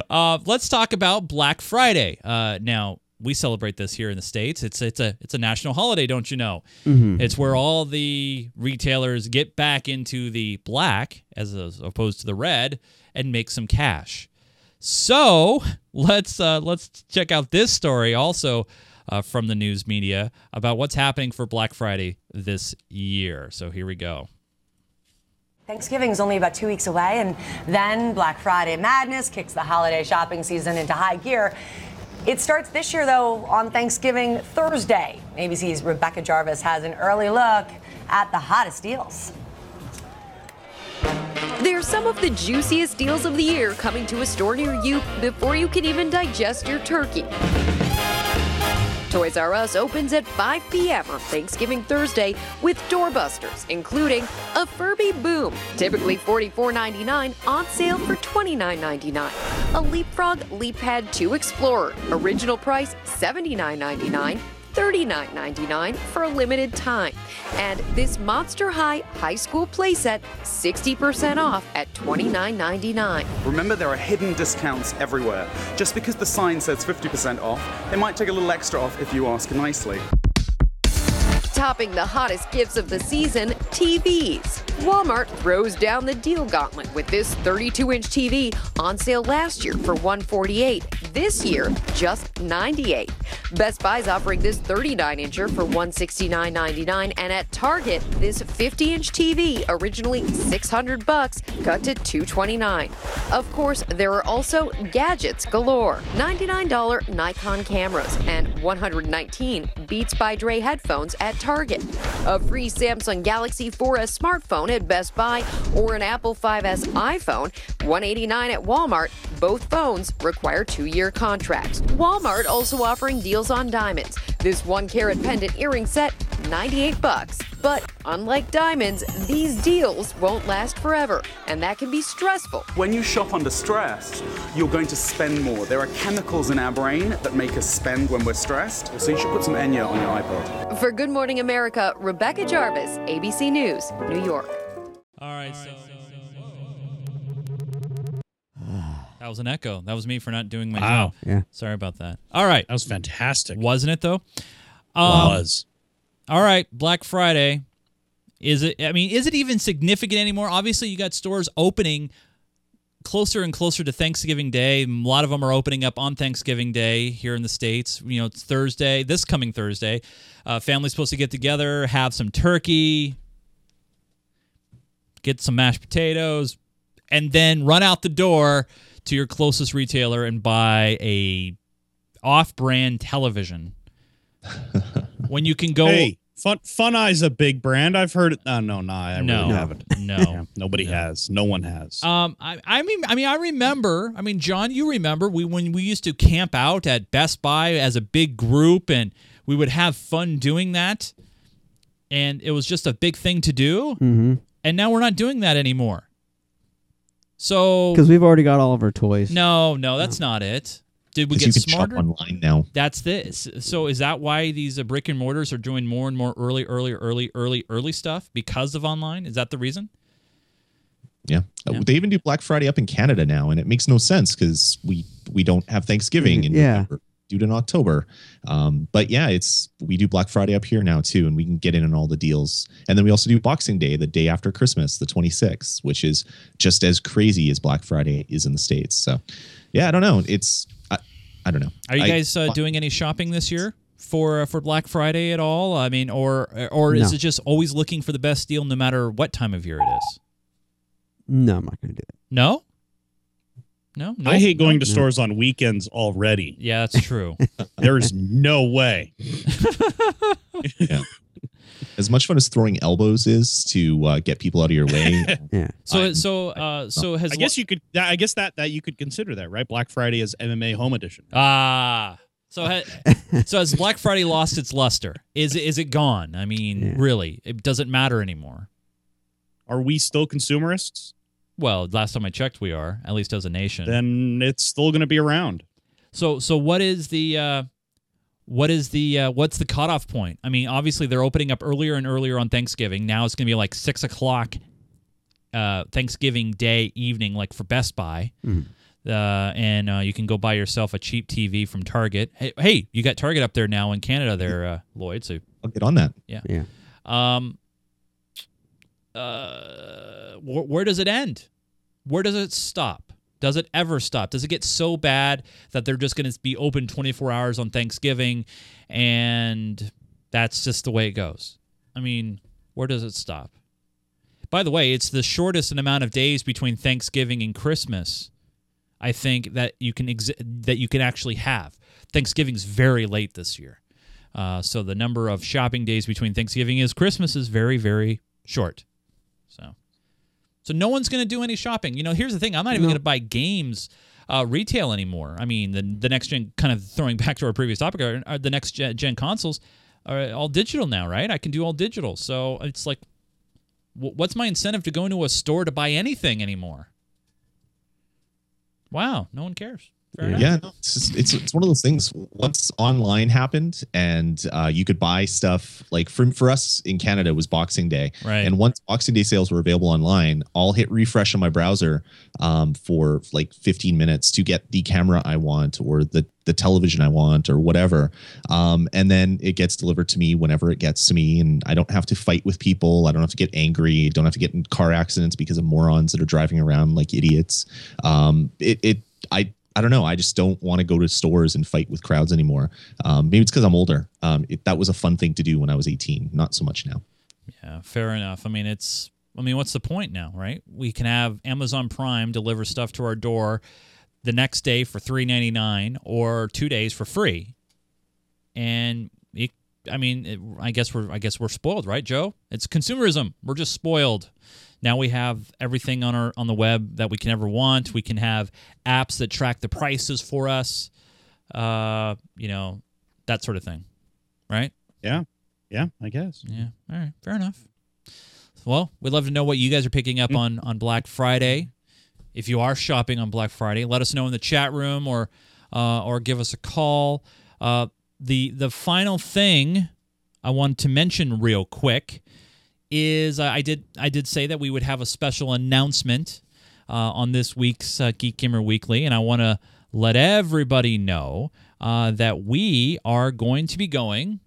S1: Uh, let's talk about Black Friday. Uh, now, we celebrate this here in the states. It's it's a it's a national holiday, don't you know?
S2: Mhm.
S1: It's where all the retailers get back into the black as as opposed to the red and make some cash. So [laughs] let's uh, let's check out this story also uh, from the news media about what's happening for Black Friday this year. So here we go.
S15: Thanksgiving is only about two weeks away, and then Black Friday madness kicks the holiday shopping season into high gear. It starts this year, though, on Thanksgiving Thursday. ABC's Rebecca Jarvis has an early look at the hottest deals.
S16: They're some of the juiciest deals of the year coming to a store near you before you can even digest your turkey. Toys R Us opens at 5 p.m. on Thanksgiving Thursday with doorbusters, including a Furby Boom, typically $44.99, on sale for $29.99. A Leapfrog LeapPad 2 Explorer, original price $79.99. $39.99 for a limited time. And this Monster High high school playset, 60% off at $29.99.
S17: Remember, there are hidden discounts everywhere. Just because the sign says 50% off, they might take a little extra off if you ask nicely.
S16: Topping the hottest gifts of the season, TVs. Walmart throws down the deal gauntlet with this 32-inch TV on sale last year for 148. This year, just 98. Best Buy's offering this 39-incher for 169.99, and at Target, this 50-inch TV, originally 600 bucks, cut to 229. Of course, there are also gadgets galore. $99 Nikon cameras and 119 Beats by Dre headphones at Target. A free Samsung Galaxy 4S smartphone at Best Buy or an Apple 5S iPhone, 189 at Walmart. Both phones require two-year contracts. Walmart also offering deals on diamonds. This one carat pendant earring set, 98 bucks. But unlike diamonds, these deals won't last forever, and that can be stressful.
S17: When you shop under stress, you're going to spend more. There are chemicals in our brain that make us spend when we're stressed, so you should put some Enya on your iPod.
S16: For Good Morning America, Rebecca Jarvis, ABC News, New York.
S1: All right, so [sighs] that was an echo. That was me for not doing my
S3: Wow.
S1: job.
S2: Yeah.
S1: Sorry about that. All right.
S3: That was fantastic.
S1: Wasn't it though?
S3: Um, was.
S1: All right, Black Friday. Is it I mean, is it even significant anymore? Obviously, you got stores opening closer and closer to Thanksgiving Day. A lot of them are opening up on Thanksgiving Day here in the States. You know, it's Thursday, this coming Thursday. Uh, family's supposed to get together, have some turkey, get some mashed potatoes, and then run out the door to your closest retailer and buy a off-brand television. [laughs] when you can go
S3: Hey, Fun Funai's a big brand. I've heard it. Uh, no, no, I
S1: No.
S3: really haven't. [laughs]
S1: No.
S3: Yeah, nobody has. No one has.
S1: Um, I, I mean, I mean, I remember. I mean, John, you remember we when we used to camp out at Best Buy as a big group, and we would have fun doing that, and it was just a big thing to do.
S2: Mm-hmm.
S1: And now we're not doing that anymore. So
S2: Because we've already got all of our toys.
S1: no, no, that's not it. Did we get
S4: you can shop
S1: smarter?
S4: online now.
S1: That's this. So is that why these uh, brick and mortars are doing more and more early, early, early, early, early stuff because of online? Is that the reason?
S4: Yeah. Uh, They even do Black Friday up in Canada now, and it makes no sense because we we don't have Thanksgiving in
S2: Yeah.
S4: November, do it in October. Um, but yeah, it's we do Black Friday up here now too, and we can get in on all the deals. And then we also do Boxing Day, the day after Christmas, the 26th, which is just as crazy as Black Friday is in the states. So, yeah, I don't know. It's I, I don't know.
S1: Are you
S4: I-
S1: guys uh, doing any shopping this year for uh, for Black Friday at all? I mean, or or is
S2: No.
S1: it just always looking for the best deal no matter what time of year it is?
S2: No, I'm not going to do it.
S1: No, no.
S3: I hate going to
S1: No?
S3: stores on weekends already.
S1: Yeah, that's true. [laughs]
S3: There's no way. [laughs]
S4: yeah. As much fun as throwing elbows is to uh, get people out of your way. [laughs]
S2: yeah.
S1: So so uh so has
S3: I guess you could. I guess that that you could consider that, right? Black Friday is MMA Home Edition.
S1: ah. So ha- [laughs] so has Black Friday lost its luster? Is it is it gone? I mean, really, it doesn't matter anymore.
S3: Are we still consumerists?
S1: Well, last time I checked, we are at least as a nation.
S3: Then it's still going to be around.
S1: So so what is the uh what is the uh, what's the cutoff point? I mean, obviously they're opening up earlier and earlier on Thanksgiving. Now it's gonna be like six o'clock uh Thanksgiving Day evening, like for Best Buy.
S2: Mhm.
S1: Uh, and uh, you can go buy yourself a cheap TV from Target. Hey, hey, you got Target up there now in Canada, there, uh, Lloyd. So
S4: I'll get on that.
S1: yeah,
S2: Yeah.
S1: Um, uh, wh- where does it end? Where does it stop? Does it ever stop? Does it get so bad that they're just going to be open 24 hours on Thanksgiving and that's just the way it goes? I mean, where does it stop? By the way, it's the shortest amount of days between Thanksgiving and Christmas. I think that you can that you can actually have. Thanksgiving's very late this year. Uh, so the number of shopping days between Thanksgiving is Christmas is very, very short. So, so no one's going to do any shopping. You know, here's the thing: I'm not even
S2: No.
S1: going to buy games uh, retail anymore. I mean, the the next gen, kind of throwing [laughs] back to our previous topic, are, are the next gen, gen consoles are all digital now, right? I can do all digital. So it's like, wh- what's my incentive to go into a store to buy anything anymore? Wow, no one cares. Fair.
S4: Yeah, no, it's, just, it's it's one of those things. Once online happened, and uh, you could buy stuff like for for us in Canada it was Boxing Day,
S1: Right.
S4: And once Boxing Day sales were available online, I'll hit refresh on my browser um, for like 15 minutes to get the camera I want or the the television I want or whatever, um, and then it gets delivered to me whenever it gets to me, and I don't have to fight with people. I don't have to get angry. Don't have to get in car accidents because of morons that are driving around like idiots. Um, it it I I don't know. I just don't want to go to stores and fight with crowds anymore. Um, maybe it's because I'm older. Um, it, that was a fun thing to do when I was 18. Not so much now.
S1: Yeah, fair enough. I mean, it's. I mean, what's the point now, right? We can have Amazon Prime deliver stuff to our door the next day for three ninety nine or two days for free, and it, I mean, it, I guess we're I guess we're spoiled, right, Joe? It's consumerism. We're just spoiled. Now we have everything on our on the web that we can ever want. We can have apps that track the prices for us. Uh, you know, that sort of thing, right?
S3: Yeah. Yeah, I guess.
S1: Yeah. All right. Fair enough. Well, we'd love to know what you guys are picking up on on Black Friday. If you are shopping on Black Friday, let us know in the chat room or uh, or give us a call. Uh, the the final thing I wanted to mention real quick is uh, I did I did say that we would have a special announcement uh, on this week's uh, Geek Gamer Weekly, and I want to let everybody know uh, that we are going to be going.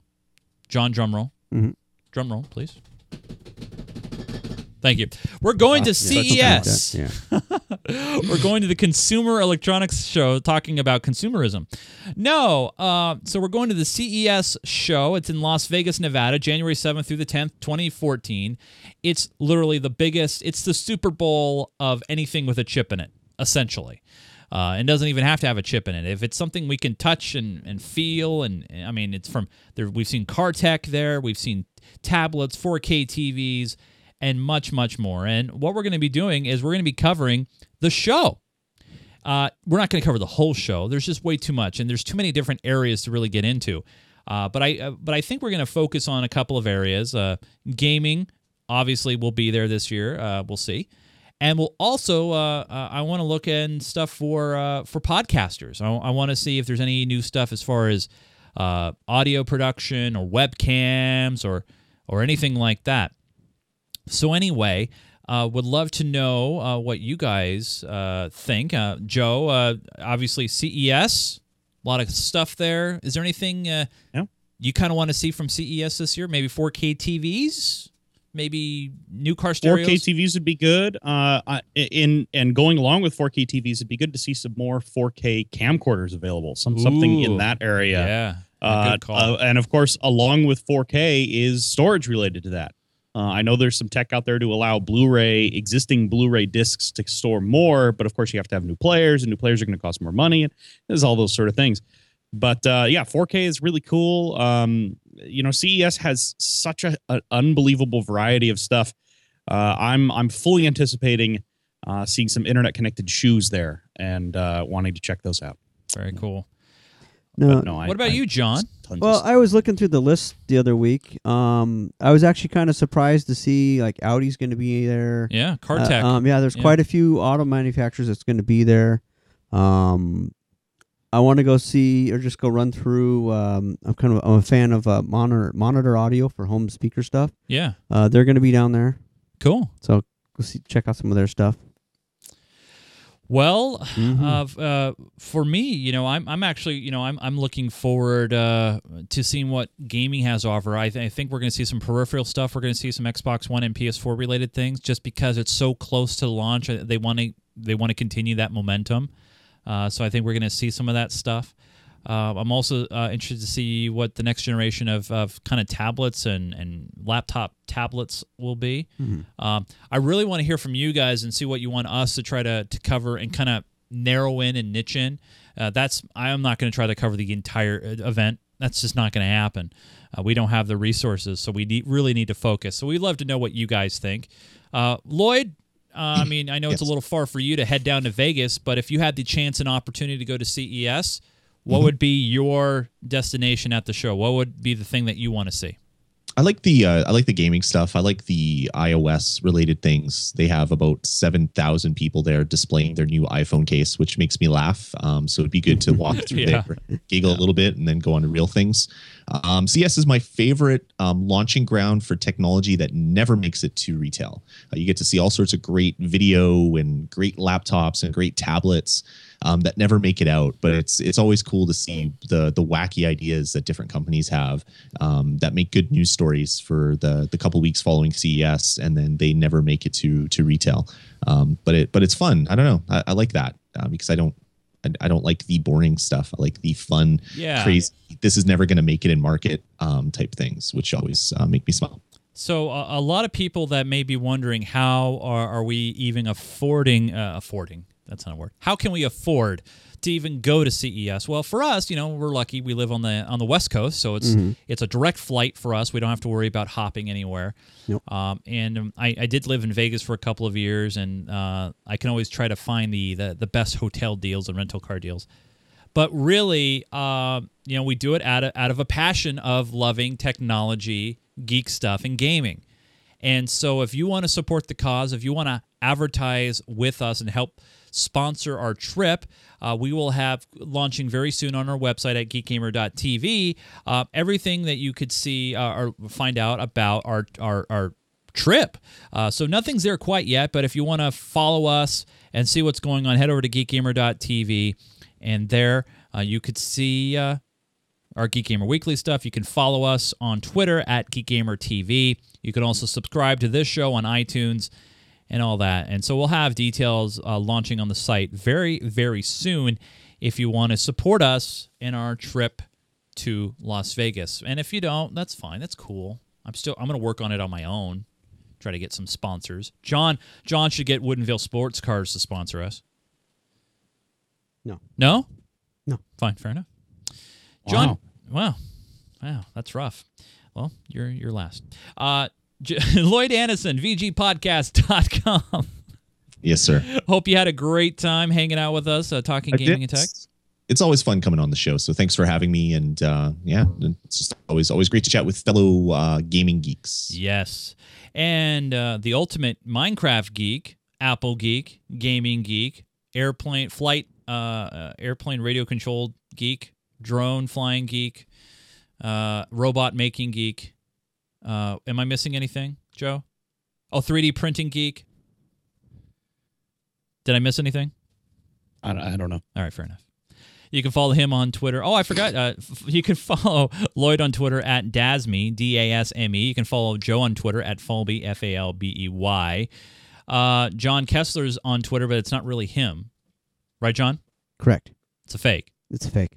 S1: John, drumroll.
S2: Mhm.
S1: Drumroll, please. Thank you. We're going to
S2: yeah,
S1: CES. [laughs]
S2: that,
S1: We're going to the Consumer Electronics Show talking about consumerism. No, uh, so we're going to the CES show. It's in Las Vegas, Nevada, January 7th through the 10th, 2014. It's literally the biggest, it's the Super Bowl of anything with a chip in it, essentially. Uh, and doesn't even have to have a chip in it. If it's something we can touch and, and feel, and I mean, it's from there. We've seen car tech there. We've seen tablets, 4K TVs, and much, much more. And what we're going to be doing is we're going to be covering the show. Uh, we're not going to cover the whole show. There's just way too much, and there's too many different areas to really get into. Uh, but I, uh, but I think we're going to focus on a couple of areas. Uh, gaming, obviously, will be there this year. Uh, we'll see, and we'll also. Uh, I want to look at stuff for for podcasters. I, I want to see if there's any new stuff as far as audio production or webcams or or anything like that. So anyway, uh, would love to know uh, what you guys uh, think. Uh, Joe, uh, obviously CES, a lot of stuff there. Is there anything uh, you kind of want to see from CES this year? Maybe 4K TVs, maybe new car stereos.
S3: 4K TVs would be good. Uh, in and going along with 4K TVs, it'd be good to see some more 4K camcorders available. Some something in that area.
S1: yeah,
S3: Uh,
S1: good call.
S3: uh, and of course, along with 4K is storage related to that. Uh, I know there's some tech out there to allow Blu-ray existing Blu-ray discs to store more, but of course you have to have new players, and new players are going to cost more money. And there's all those sort of things. But uh, yeah, 4K is really cool. Um, you know, CES has such a, an unbelievable variety of stuff. Uh, I'm I'm fully anticipating uh, seeing some internet connected shoes there and uh, wanting to check those out.
S1: Very cool.
S2: No,
S3: But no, I-
S1: what about
S3: I-
S1: you, John?
S3: tons
S2: Well, I was looking through the list the other week. Um, I was actually kind of surprised to see like Audi's going to be there.
S1: Yeah, car
S2: Uh,
S1: tech.
S2: um, yeah, there's
S1: Yeah.
S2: quite a few auto manufacturers that's going to be there. Um, I want to go see or just go run through. Um, I'm kind of I'm a fan of uh, monitor monitor audio for home speaker stuff.
S1: Yeah.
S2: uh, they're going to be down there.
S1: Cool.
S2: So go see check out some of their stuff.
S1: Well,
S2: Mhm.
S1: uh, uh, for me, you know, I'm I'm actually, you know, I'm I'm looking forward uh, to seeing what gaming has to offer. I, th- I think we're going to see some peripheral stuff. We're going to see some Xbox One and PS4 related things, just because it's so close to launch. They want to they want to continue that momentum. Uh, so I think we're going to see some of that stuff. Uh, I'm also uh, interested to see what the next generation of, of kind of tablets and, and laptop tablets will be.
S2: Mhm.
S1: Um, I really want to hear from you guys and see what you want us to try to, to cover and kind of narrow in and niche in. Uh, that's I am not going to try to cover the entire uh, event. That's just not going to happen. Uh, we don't have the resources, so we need, really need to focus. So we'd love to know what you guys think. Uh, Lloyd, uh, I mean, I know it's a little far for you to head down to Vegas, but if you had the chance and opportunity to go to CES, what would be your destination at the show? What would be the thing that you want to see?
S4: I like the uh, I like the gaming stuff. I like the iOS related things. They have about seven thousand people there displaying their new iPhone case, which makes me laugh. Um, so it'd be good to walk [laughs] through
S1: Yeah.
S4: there, giggle a little bit, and then go on to real things. Um, CES is my favorite um, launching ground for technology that never makes it to retail. Uh, you get to see all sorts of great video and great laptops and great tablets um, that never make it out. But it's it's always cool to see the the wacky ideas that different companies have um, that make good news stories for the the couple weeks following CES, and then they never make it to to retail. Um, but it but it's fun. I don't know. I, I like that uh, because I don't. I, don't like the boring stuff. I like the fun,
S1: Yeah.
S4: crazy. This is never going to make it in market um, type things, which always uh, make me smile.
S1: So a, a lot of people that may be wondering how are, are we even affording uh, affording that's not a word. How can we afford to even go to CES? Well, for us, you know, we're lucky. We live on the on the West Coast, so it's
S2: Mhm.
S1: it's a direct flight for us. We don't have to worry about hopping anywhere.
S2: Nope.
S1: Um, and um, I, I did live in Vegas for a couple of years, and uh, I can always try to find the, the the best hotel deals and rental car deals. But really, uh, you know, we do it out of, out of a passion of loving technology, geek stuff, and gaming. And so, if you want to support the cause, if you want to advertise with us and help sponsor our trip, uh, we will have launching very soon on our website at geekgamer.tv uh, everything that you could see uh, or find out about our our, our trip. Uh, so nothing's there quite yet, but if you want to follow us and see what's going on, head over to geekgamer.tv, and there uh, you could see uh, our Geek Gamer Weekly stuff. You can follow us on Twitter at Geek Gamer TV. You can also subscribe to this show on iTunes and all that. And so we'll have details uh, launching on the site very, very soon if you want to support us in our trip to Las Vegas. And if you don't, that's fine. That's cool. I'm still I'm going to work on it on my own. Try to get some sponsors. John John should get Woodinville Sports Cars to sponsor us.
S2: No.
S1: No?
S2: No.
S1: Fine, fair enough. John, wow. Wow, that's rough. Well, you're you're last. Uh J- [laughs] Lloyd Hannesson, VGPodcast.com.
S4: Yes, sir.
S1: Hope you had a great time hanging out with us, uh, talking
S4: I
S1: gaming
S4: did.
S1: and tech.
S4: It's always fun coming on the show. So thanks for having me. And uh, yeah, it's just always always great to chat with fellow uh, gaming geeks.
S1: Yes. And uh, the ultimate Minecraft geek, Apple geek, gaming geek, airplane flight, uh, uh, airplane radio controlled geek, drone flying geek, uh, robot making geek. Uh, am I missing anything, Joe? Oh, 3D printing geek. Did I miss anything?
S3: I don't, I don't know.
S1: All right, fair enough. You can follow him on Twitter. Oh, I forgot. Uh, f- you can [laughs] follow Lloyd on Twitter at Dasme, D A S M E. You can follow Joe on Twitter at Falby, F A L B E Y. Uh, John Kessler's on Twitter, but it's not really him. Right, John?
S2: Correct.
S1: It's a fake.
S2: It's a fake.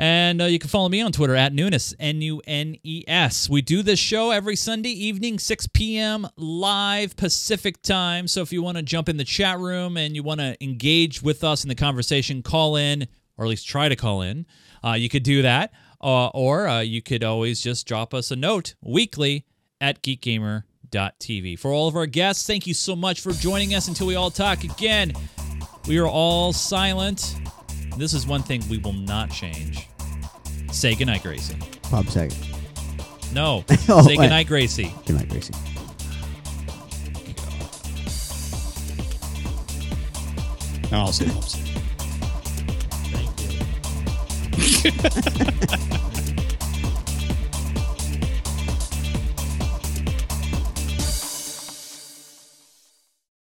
S1: And uh, you can follow me on Twitter at Nunes, N U N E S. We do this show every Sunday evening, 6 p.m. live Pacific time. So if you want to jump in the chat room and you want to engage with us in the conversation, call in, or at least try to call in. Uh, you could do that. Uh, or uh, you could always just drop us a note weekly at geekgamer.tv. For all of our guests, thank you so much for joining us until we all talk again. We are all silent. This is one thing we will not change. Say goodnight, Gracie.
S2: Bob Saget.
S1: No. [laughs]
S2: Oh,
S1: Say goodnight, Gracie.
S2: Goodnight, Gracie.
S3: Now I'll say Bob Saget. [laughs]
S2: Thank you. [laughs]